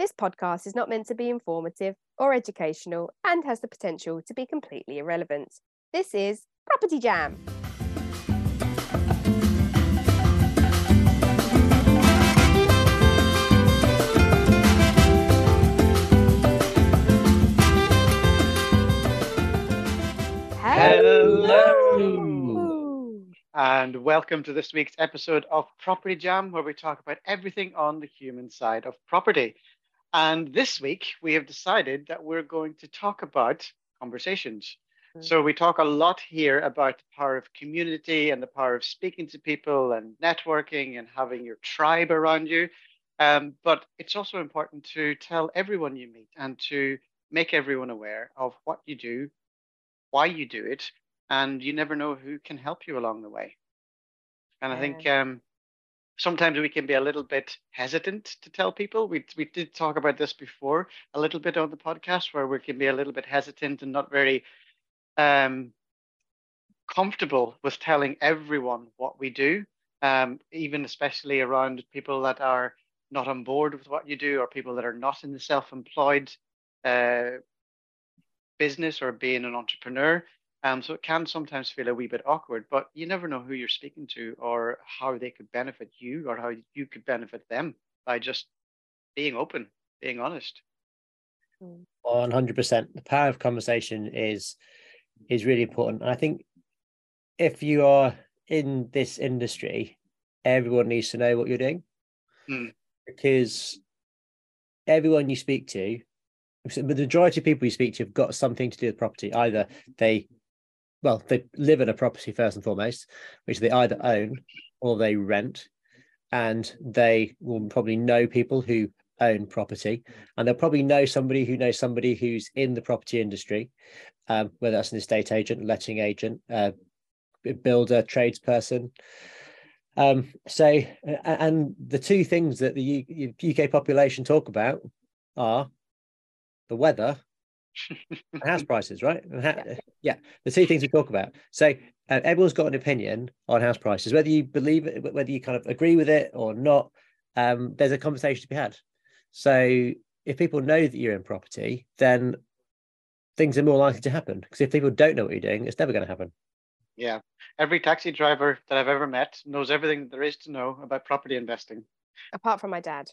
This podcast is not meant to be informative or educational and has the potential to be completely irrelevant. This is Property Jam. Hello. And welcome to this week's episode of Property Jam, where we talk about everything on the human side of property. And this week, we have decided that we're going to talk about conversations. Mm. So, we talk a lot here about the power of community and the power of speaking to people and networking and having your tribe around you. Um, but it's also important to tell everyone you meet and to make everyone aware of what you do, why you do it, and you never know who can help you along the way. And yeah. I think um, sometimes we can be a little bit hesitant to tell people. We we did talk about this before a little bit on the podcast, where we can be a little bit hesitant and not very um, comfortable with telling everyone what we do, um, even especially around people that are not on board with what you do or people that are not in the self-employed uh, business or being an entrepreneur. Um, so it can sometimes feel a wee bit awkward, but you never know who you're speaking to or how they could benefit you or how you could benefit them by just being open, being honest. One hundred percent. The power of conversation is is really important. And I think if you are in this industry, everyone needs to know what you're doing. Mm. Because everyone you speak to, the majority of people you speak to have got something to do with property. Either they well, they live in a property first and foremost, which they either own or they rent, and they will probably know people who own property, and they'll probably know somebody who knows somebody who's in the property industry, um, whether that's an estate agent, letting agent, uh, builder, tradesperson. Um, so, and the two things that the UK population talk about are the weather house prices, right? yeah. yeah. the two things we talk about. So uh, everyone's got an opinion on house prices, whether you believe it, whether you kind of agree with it or not. Um, there's a conversation to be had. So if people know that you're in property, then things are more likely to happen. Because if people don't know what you're doing, it's never going to happen. Yeah, every taxi driver that I've ever met knows everything there is to know about property investing. Apart from my dad.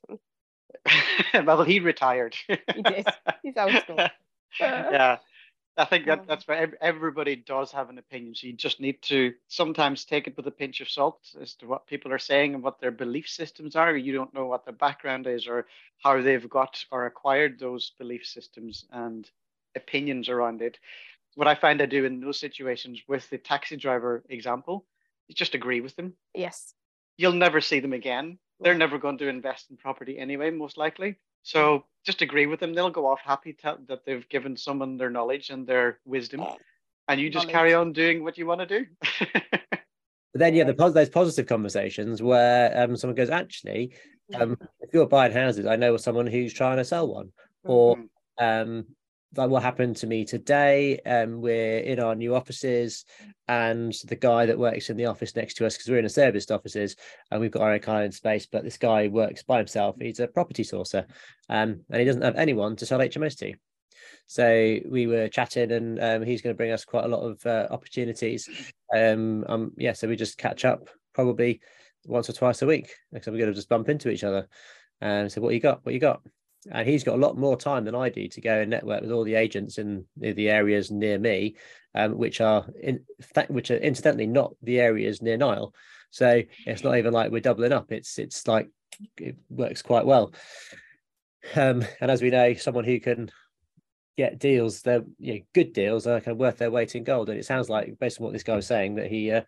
well, he retired. he did. He's old school. yeah. I think that um, that's where everybody does have an opinion. So you just need to sometimes take it with a pinch of salt as to what people are saying and what their belief systems are. You don't know what their background is or how they've got or acquired those belief systems and opinions around it. What i find i do in those situations with the taxi driver example is just agree with them. Yes. You'll never see them again. They're never going to invest in property anyway most likely so just agree with them. They'll go off happy that they've given someone their knowledge and their wisdom, and you just knowledge. carry on doing what you want to do. but then, yeah, the those positive conversations where um, someone goes, actually, um, if you're buying houses, I know someone who's trying to sell one, or mm-hmm. um, like what happened to me today. Um, we're in our new offices, and the guy that works in the office next to us, because we're in a serviced offices, and we've got our own client space, but this guy works by himself. He's a property sourcer, um, and he doesn't have anyone to sell HMOs to. So we were chatting, and um, he's going to bring us quite a lot of uh, opportunities. Um, um, yeah, so we just catch up probably once or twice a week. So we're going to just bump into each other and say, "What you got? What you got?" And he's got a lot more time than I do to go and network with all the agents in the areas near me, um, which are in which are incidentally not the areas near Niall. So it's not even like we're doubling up. It's it's like it works quite well. Um, and as we know, someone who can get deals, they're you know, good deals, are kind of worth their weight in gold. And it sounds like, based on what this guy was saying, that he uh,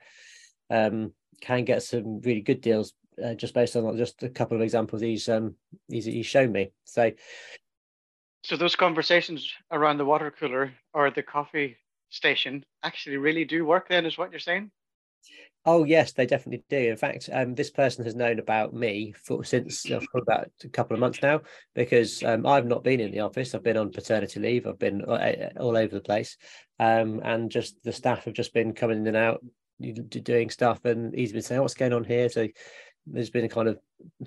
um, can get some really good deals uh, just based on just a couple of examples he's um he's, he's shown me. So, so those conversations around the water cooler or the coffee station actually really do work. Then, is what you're saying? Oh yes, they definitely do. In fact, um, this person has known about me for since for about a couple of months now because um, I've not been in the office. I've been on paternity leave. I've been uh, all over the place, um, and just the staff have just been coming in and out doing stuff. And he's been saying, "What's going on here?" So there's been a kind of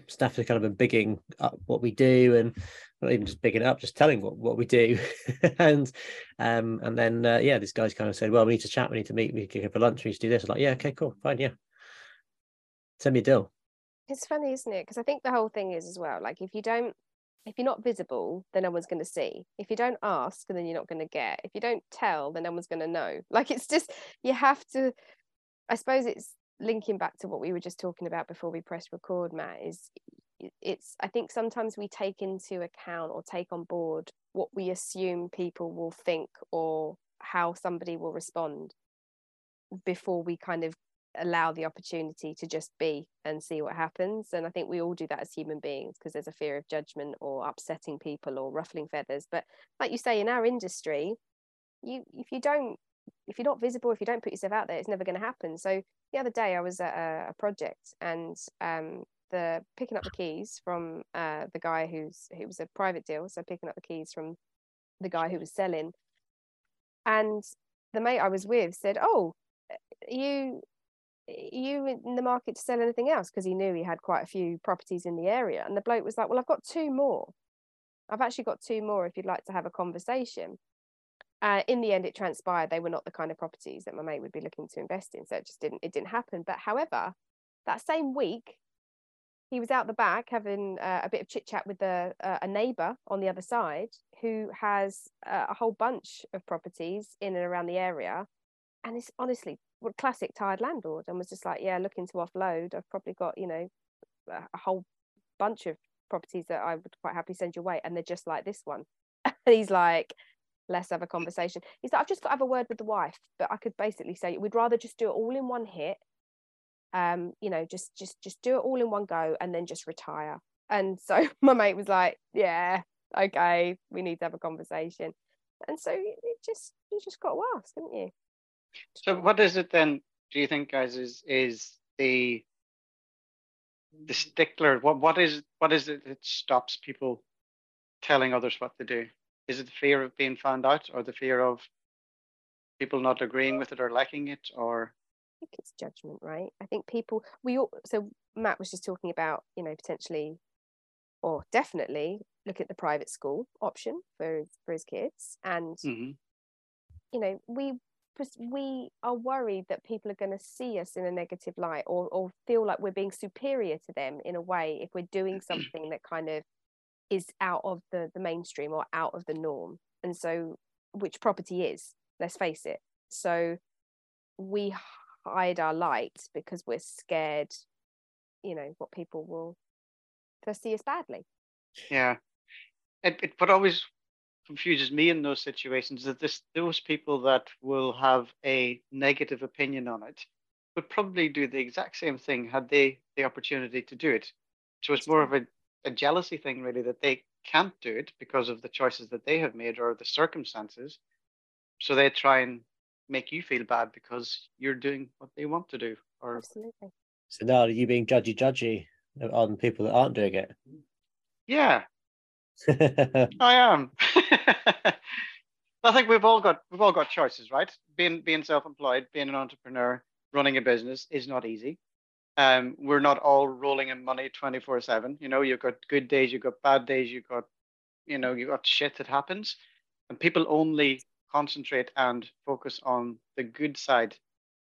staff have kind of been bigging up what we do and not even just bigging up, just telling what, what we do. and um, and then uh, yeah, this guy's kind of said, well, we need to chat, we need to meet, we need to go for lunch, we need to do this. I'm like, yeah, okay, cool, fine, yeah. Send me a deal. It's funny, isn't it? Because I think the whole thing is as well, like if you don't if you're not visible, then no one's going to see. If you don't ask, then you're not going to get. If you don't tell, then no one's going to know. Like it's just you have to. I suppose it's linking back to what we were just talking about before we press record, Matt. Is it's I think sometimes we take into account or take on board what we assume people will think or how somebody will respond before we kind of allow the opportunity to just be and see what happens and i think we all do that as human beings because there's a fear of judgment or upsetting people or ruffling feathers but like you say in our industry you if you don't if you're not visible if you don't put yourself out there it's never going to happen. So the other day i was at a, a project and um, the picking up the keys from uh, the guy who's who was a private deal so picking up the keys from the guy who was selling. And the mate i was with said oh you you in the market to sell anything else? Because he knew he had quite a few properties in the area. And the bloke was like well i've got two more. I've actually got two more if you'd like to have a conversation uh, in the end it transpired they were not the kind of properties that my mate would be looking to invest in so it just didn't it didn't happen. But however that same week he was out the back having uh, a bit of chit chat with a, uh, a neighbour on the other side who has uh, a whole bunch of properties in and around the area. And it's honestly classic tired landlord and was just like yeah looking to offload. I've probably got you know a whole bunch of properties that i would quite happily send your way. And they're just like this one. And he's like let's have a conversation he's like i've just got to have a word with the wife but i could basically say we'd rather just do it all in one hit um you know just just just do it all in one go and then just retire and so my mate was like yeah okay we need to have a conversation and so it just you just got to ask haven't you so what is it then? Do you think, guys, is is the the stickler? What what is what is it that stops people telling others what to do? Is it the fear of being found out, or the fear of people not agreeing with it or liking it, or? I think it's judgment, right? I think people we all, so Matt was just talking about you know potentially or definitely look at the private school option for for his kids and mm-hmm. you know we we are worried that people are going to see us in a negative light or, or feel like we're being superior to them in a way if we're doing something that kind of is out of the, the mainstream or out of the norm. And so, which property is, let's face it. So, we hide our light because we're scared, you know, what people will see us badly. Yeah. It, it, but always confuses me in those situations that this those people that will have a negative opinion on it would probably do the exact same thing had they the opportunity to do it. So it's more of a, a jealousy thing really that they can't do it because of the choices that they have made or the circumstances. So they try and make you feel bad because you're doing what they want to do. Or Absolutely. So now are you being judgy judgy on people that aren't doing it? Yeah, I am. I think we've all got we've all got choices, right? Being being self-employed, being an entrepreneur, running a business is not easy. Um, we're not all rolling in money 24-7. You know, you've got good days, you've got bad days, you've got, you know, you've got shit that happens. And people only concentrate and focus on the good side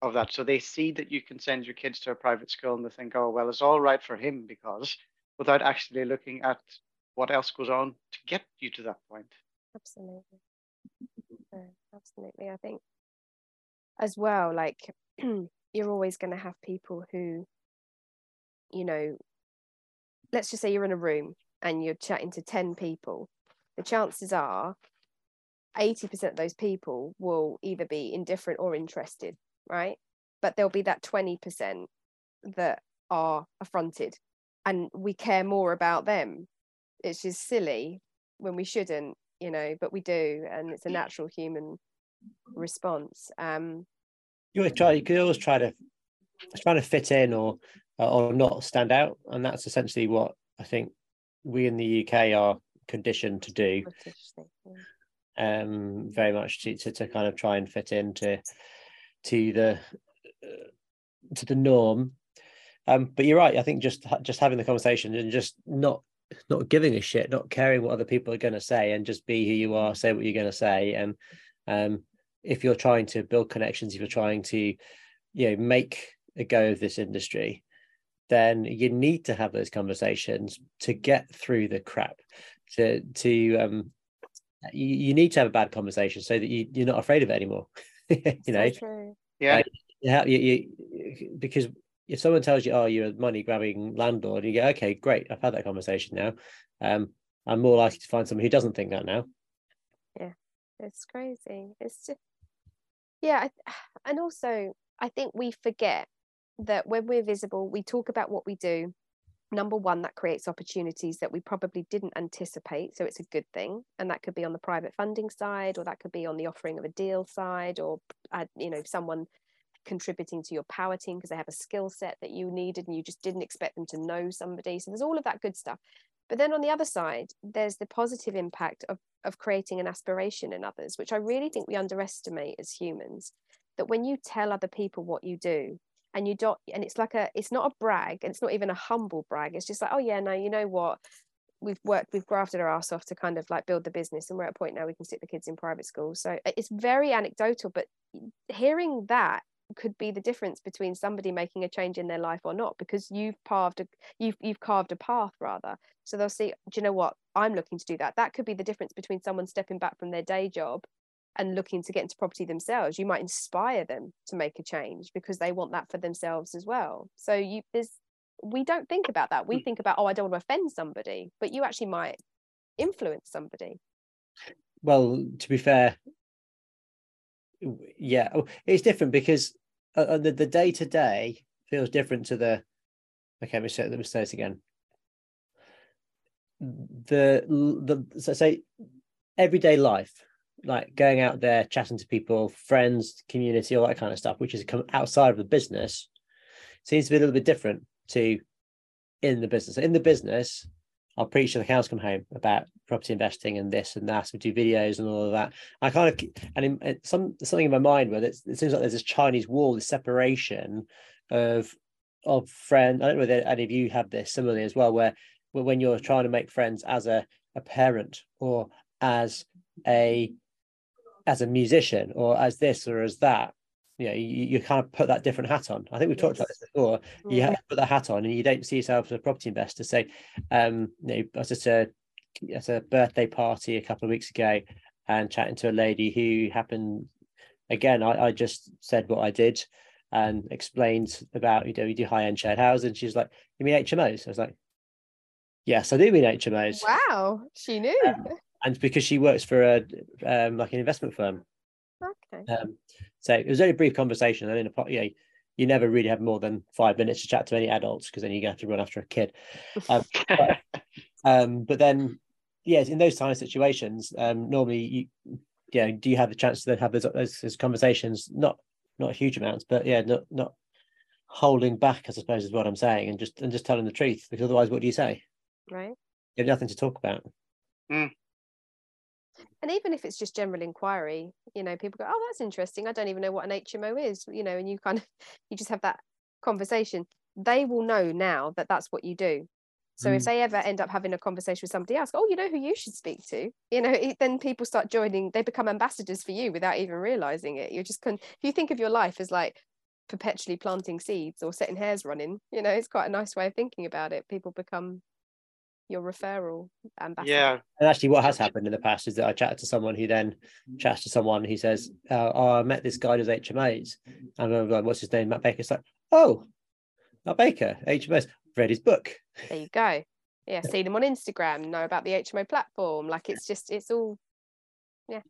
of that. So they see that you can send your kids to a private school and they think, oh well, it's all right for him because without actually looking at what else goes on to get you to that point. Absolutely. absolutely. I think as well, like you're always going to have people who, you know, let's just say you're in a room and you're chatting to 10 people. The chances are 80% of those people will either be indifferent or interested, right? But there'll be that 20% that are affronted and we care more about them it's just silly when we shouldn't you know but we do and it's a natural human response um you try you could always try to trying to fit in or or not stand out. And that's essentially what i think we in the uk are conditioned to do. Um very much to, to, to kind of try and fit into to the uh, to the norm. Um but you're right. I think just just having the conversation and just not not giving a shit, not caring what other people are going to say, and just be who you are, say what you're going to say. And um, if you're trying to build connections, if you're trying to, you know, make a go of this industry, then you need to have those conversations to get through the crap. To to um, you, you need to have a bad conversation so that you, you're not afraid of it anymore. you know, so Yeah. Like, yeah, you, you, because if someone tells you, "Oh, you're a money grabbing landlord," you go, "Okay, great, I've had that conversation now." Um, I'm more likely to find someone who doesn't think that now. Yeah, it's crazy it's just yeah I, and also i think we forget that when we're visible we talk about what we do. Number one that creates opportunities that we probably didn't anticipate so it's a good thing and that could be on the private funding side or that could be on the offering of a deal side or uh, you know someone contributing to your power team because they have a skill set that you needed and you just didn't expect them to know somebody. So there's all of that good stuff but then on the other side there's the positive impact of of creating an aspiration in others which i really think we underestimate as humans that when you tell other people what you do and you don't and it's like a it's not a brag and it's not even a humble brag. It's just like oh yeah no you know what? We've worked we've grafted our ass off to kind of like build the business and we're at a point now we can stick the kids in private school. So uh, it's very anecdotal but mm, hearing that could be the difference between somebody making a change in their life or not because you've carved a you've you've carved a path rather. So they'll see do you know what? I'm looking to do that. That could be the difference between someone stepping back from their day job and looking to get into property themselves. You might inspire them to make a change because they want that for themselves as well. So you there's we don't think about that. We hmm. think about oh i don't want to offend somebody but you actually might influence somebody. Well, to be fair, yeah, oh, it's different because uh, uh, the the day to day feels different to the. Okay, let me say let me say this again. The the so say everyday life, like going out there, chatting to people, friends, community, all that kind of stuff, which is come outside of the business, seems to be a little bit different to in the business. In the business, I'll preach till the cows come home about property investing and this and that. We do videos and all of that. I kind of and in, some something in my mind where it seems like there's this Chinese wall, this separation of of friend. I don't know whether any of you have this similarly as well, where, where when you're trying to make friends as a a parent or as a as a musician or as this or as that you know you, you kind of put that different hat on. I think we've talked about this before. You have to put that hat on and you don't see yourself as a property investor. Say um you know i was just a at a birthday party a couple of weeks ago and chatting to a lady who happened again i, I just said what i did and explained about you know you do high-end shared housing. She's like you mean hmos i was like yes i do mean hmos wow she knew. Um, and because she works for a um, like an investment firm. Okay. Um, so it was only a brief conversation. And in a you know, you never really have more than five minutes to chat to any adults because then you have to run after a kid. Um, but, um, but then, yes, in those kind of situations, um, normally you, yeah, do you have the chance to then have those, those, those conversations? Not not huge amounts, but yeah, not not holding back, I suppose, is what I'm saying, and just and just telling the truth. Because otherwise, what do you say? right You have nothing to talk about. And even if it's just general inquiry you know people go oh that's interesting. I don't even know what an hmo is you know and you kind of you just have that conversation. They will know now that that's what you do. So if Mm. they ever end up having a conversation with somebody else oh you know who you should speak to you know it, then people start joining they become ambassadors for you without even realizing it. You're just con- if you think of your life as like perpetually planting seeds or setting hairs running you know it's quite a nice way of thinking about it. People become your referral ambassador yeah. And actually, what has happened in the past is that I chatted to someone who then chats to someone who says, uh, "Oh, I met this guy who's HMOs," and I'm like, "What's his name?" Matt Baker. It's like, "Oh, Matt Baker, HMOs. Read his book." there you go yeah see them on instagram know about the hmo platform like it's just it's all yeah.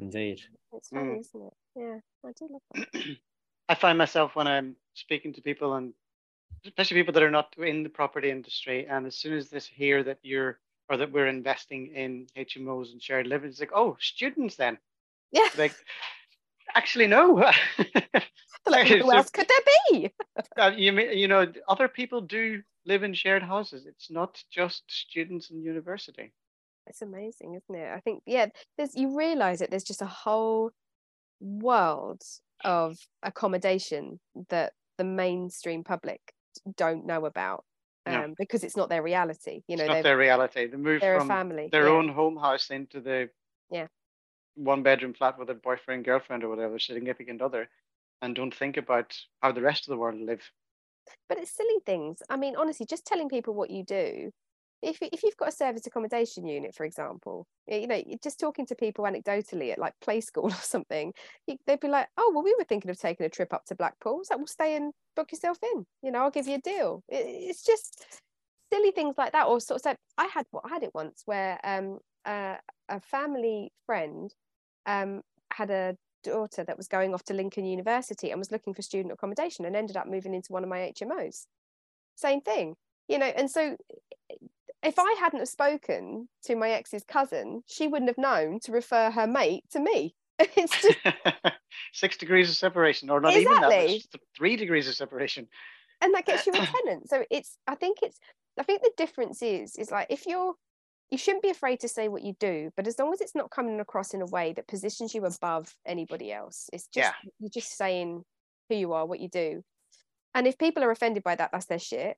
Indeed. it's funny Mm. isn't it yeah i do love that I find myself when I'm speaking to people and especially people that are not in the property industry, and as soon as they hear that you're or that we're investing in HMOs and shared living, it's like, oh, students then. yeah Like, actually, no. like, who else could there be Uh, you mean you know other people do live in shared houses. It's not just students in university. it's amazing isn't it i think yeah there's you realize it there's just a whole world of accommodation that the mainstream public don't know about um, Yeah. because it's not their reality. You know, it's not their reality. They move from family. their yeah. own home house into the Yeah. one bedroom flat with a boyfriend, girlfriend, or whatever, significant other, and don't think about how the rest of the world live. but it's silly things. I mean, honestly, just telling people what you do. If, if you've got a service accommodation unit, for example, you know, just talking to people anecdotally at like play school or something, they'd be like, "Oh, well, we were thinking of taking a trip up to Blackpool. So we'll stay and book yourself in. You know, I'll give you a deal." It, it's just silly things like that. Or sort of, so I had what I had it once where um uh, a family friend um had a daughter that was going off to Lincoln University and was looking for student accommodation and ended up moving into one of my HMOs. Same thing, you know. And so, if I hadn't have spoken to my ex's cousin, she wouldn't have known to refer her mate to me. It's just, Six degrees of separation, or not even that, th- three degrees of separation. and that gets you a tenant. So it's, I think it's, I think the difference is, is like if you're, you shouldn't be afraid to say what you do, but as long as it's not coming across in a way that positions you above anybody else, it's just Yeah. you're just saying who you are, what you do. And if people are offended by that, that's their shit.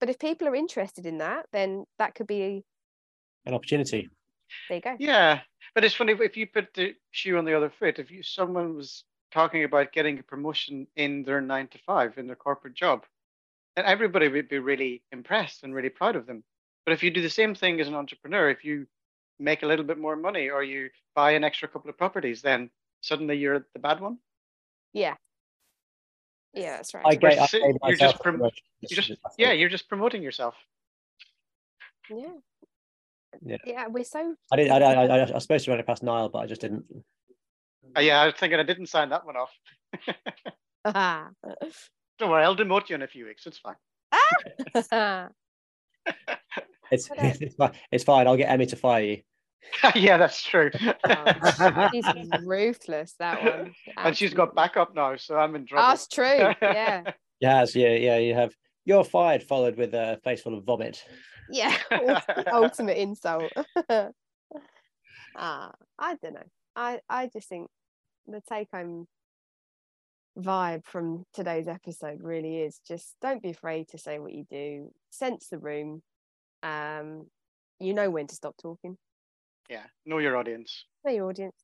But if people are interested in that, then that could be An opportunity. there you go. Yeah, but it's funny if you put the shoe on the other foot. If you someone was talking about getting a promotion in their nine to five in their corporate job, then everybody would be really impressed and really proud of them. But if you do the same thing as an entrepreneur, if you make a little bit more money or you buy an extra couple of properties, then suddenly you're the bad one. Yeah. Yeah, that's right. I get. I Versus say you're just prom- much. You just yeah, you're just promoting yourself. yeah. Yeah. Yeah, we're so I did. I, I, I, I was supposed to run it past Niall, but I just didn't. Uh, yeah, I was thinking I didn't sign that one off. Don't worry, I'll demote you in a few weeks. It's fine. It's uh, it's fine. It's fine. I'll get Emmy to fire you. yeah, that's true. Oh, She's ruthless, that one. and she's got backup now, so I'm in trouble. That's true. Yeah. Yes. Yeah. Yeah. You have. You're fired. Followed with a face full of vomit. Yeah. ultimate insult. ah, I don't know. I, I just think the take home vibe from today's episode really is just don't be afraid to say what you do, sense the room. Um, you know when to stop talking. Yeah, know your audience. Know your audience.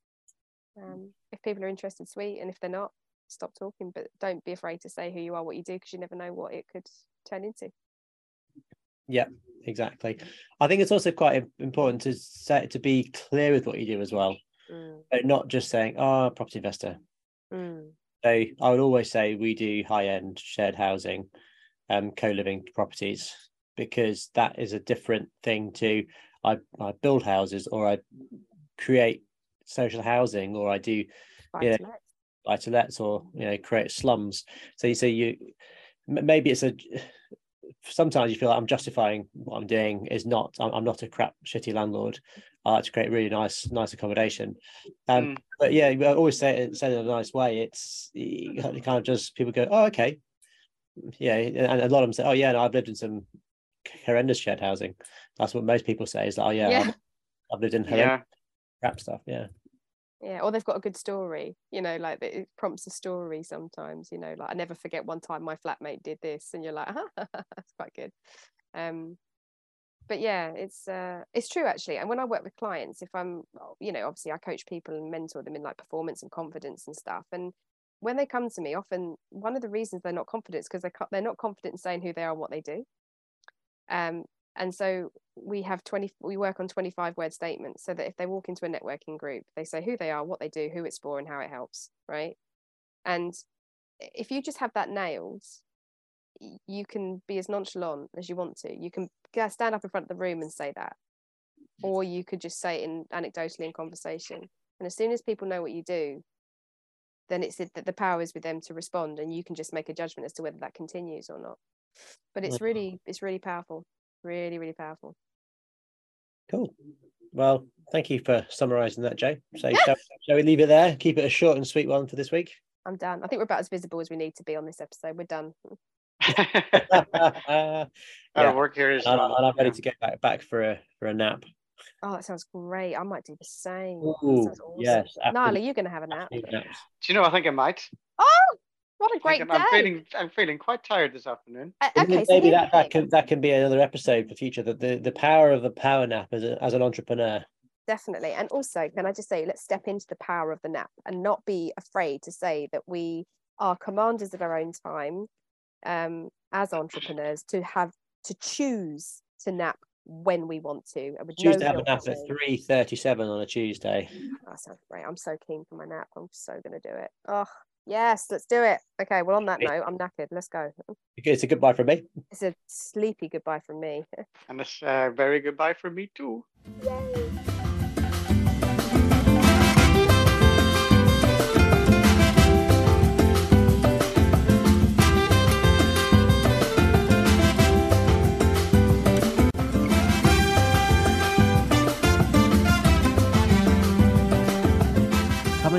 Um, if people are interested, sweet, and if they're not, stop talking. But don't be afraid to say who you are, what you do, because you never know what it could turn into. Yeah. Exactly. I think it's also quite important to set to be clear with what you do as well. Mm, So not just saying, "Oh, property investor." mm, So I would always say we do high end shared housing, um, co living properties because that is a different thing to I, I build houses or I create social housing or I do Yeah. buy-to-let. buy to lets or you know create slums. So you say you maybe it's a sometimes you feel like I'm justifying what I'm doing is not I'm, I'm not a crap shitty landlord. I like to create really nice nice accommodation. Um, Mm. but yeah, I always say it say it in a nice way. It's you kind of just people go, oh okay, yeah, and a lot of them say, oh yeah, no, I've lived in some horrendous shared housing. That's what most people say is that oh yeah, Yeah. I've, I've lived in horrendous Yeah, crap stuff. Yeah, yeah or they've got a good story you know like it prompts a story sometimes you know like i never forget one time my flatmate did this and you're like that's quite good um but yeah it's uh it's true actually and when i work with clients if i'm you know obviously i coach people and mentor them in like performance and confidence and stuff and when they come to me often one of the reasons they're not confident is because they ca- they're not confident in saying who they are and what they do um and so we have 20 we work on 25 word statements so that if they walk into a networking group they say who they are what they do who it's for and how it helps right? And if you just have that nailed you can be as nonchalant as you want to. You can stand up in front of the room and say that. Or you could just say it in anecdotally in conversation. And as soon as people know what you do then it's that the power is with them to respond and you can just make a judgment as to whether that continues or not. But it's really it's really powerful really really powerful cool. Well, thank you for summarising that, Joe. So shall, shall we leave it there? Keep it a short and sweet one for this week. i'm done i think we're about as visible as we need to be on this episode we're done Our Our work here is and, done. I'm ready to get back back for a for a nap. oh that sounds great i might do the same That Ooh, awesome. yes, Nyla, after- you're gonna have a nap. Do you know? I think I might. oh What a great I'm, day! I'm feeling I'm feeling quite tired this afternoon. Uh, okay, so maybe that, that can that can be another episode for future. That the, the power of the power nap as, a, as an entrepreneur. definitely and also can i just say let's step into the power of the nap and not be afraid to say that we are commanders of our own time um, as entrepreneurs to have to choose to nap when we want to I would Choose no to have a nap or at shame. three thirty-seven on a Tuesday. that sounds great i'm so keen for my nap i'm so gonna do it oh yes let's do it. Okay well on that note i'm knackered. Let's go. It's a goodbye from me. it's a sleepy goodbye from me. And a uh, very goodbye from me too. Come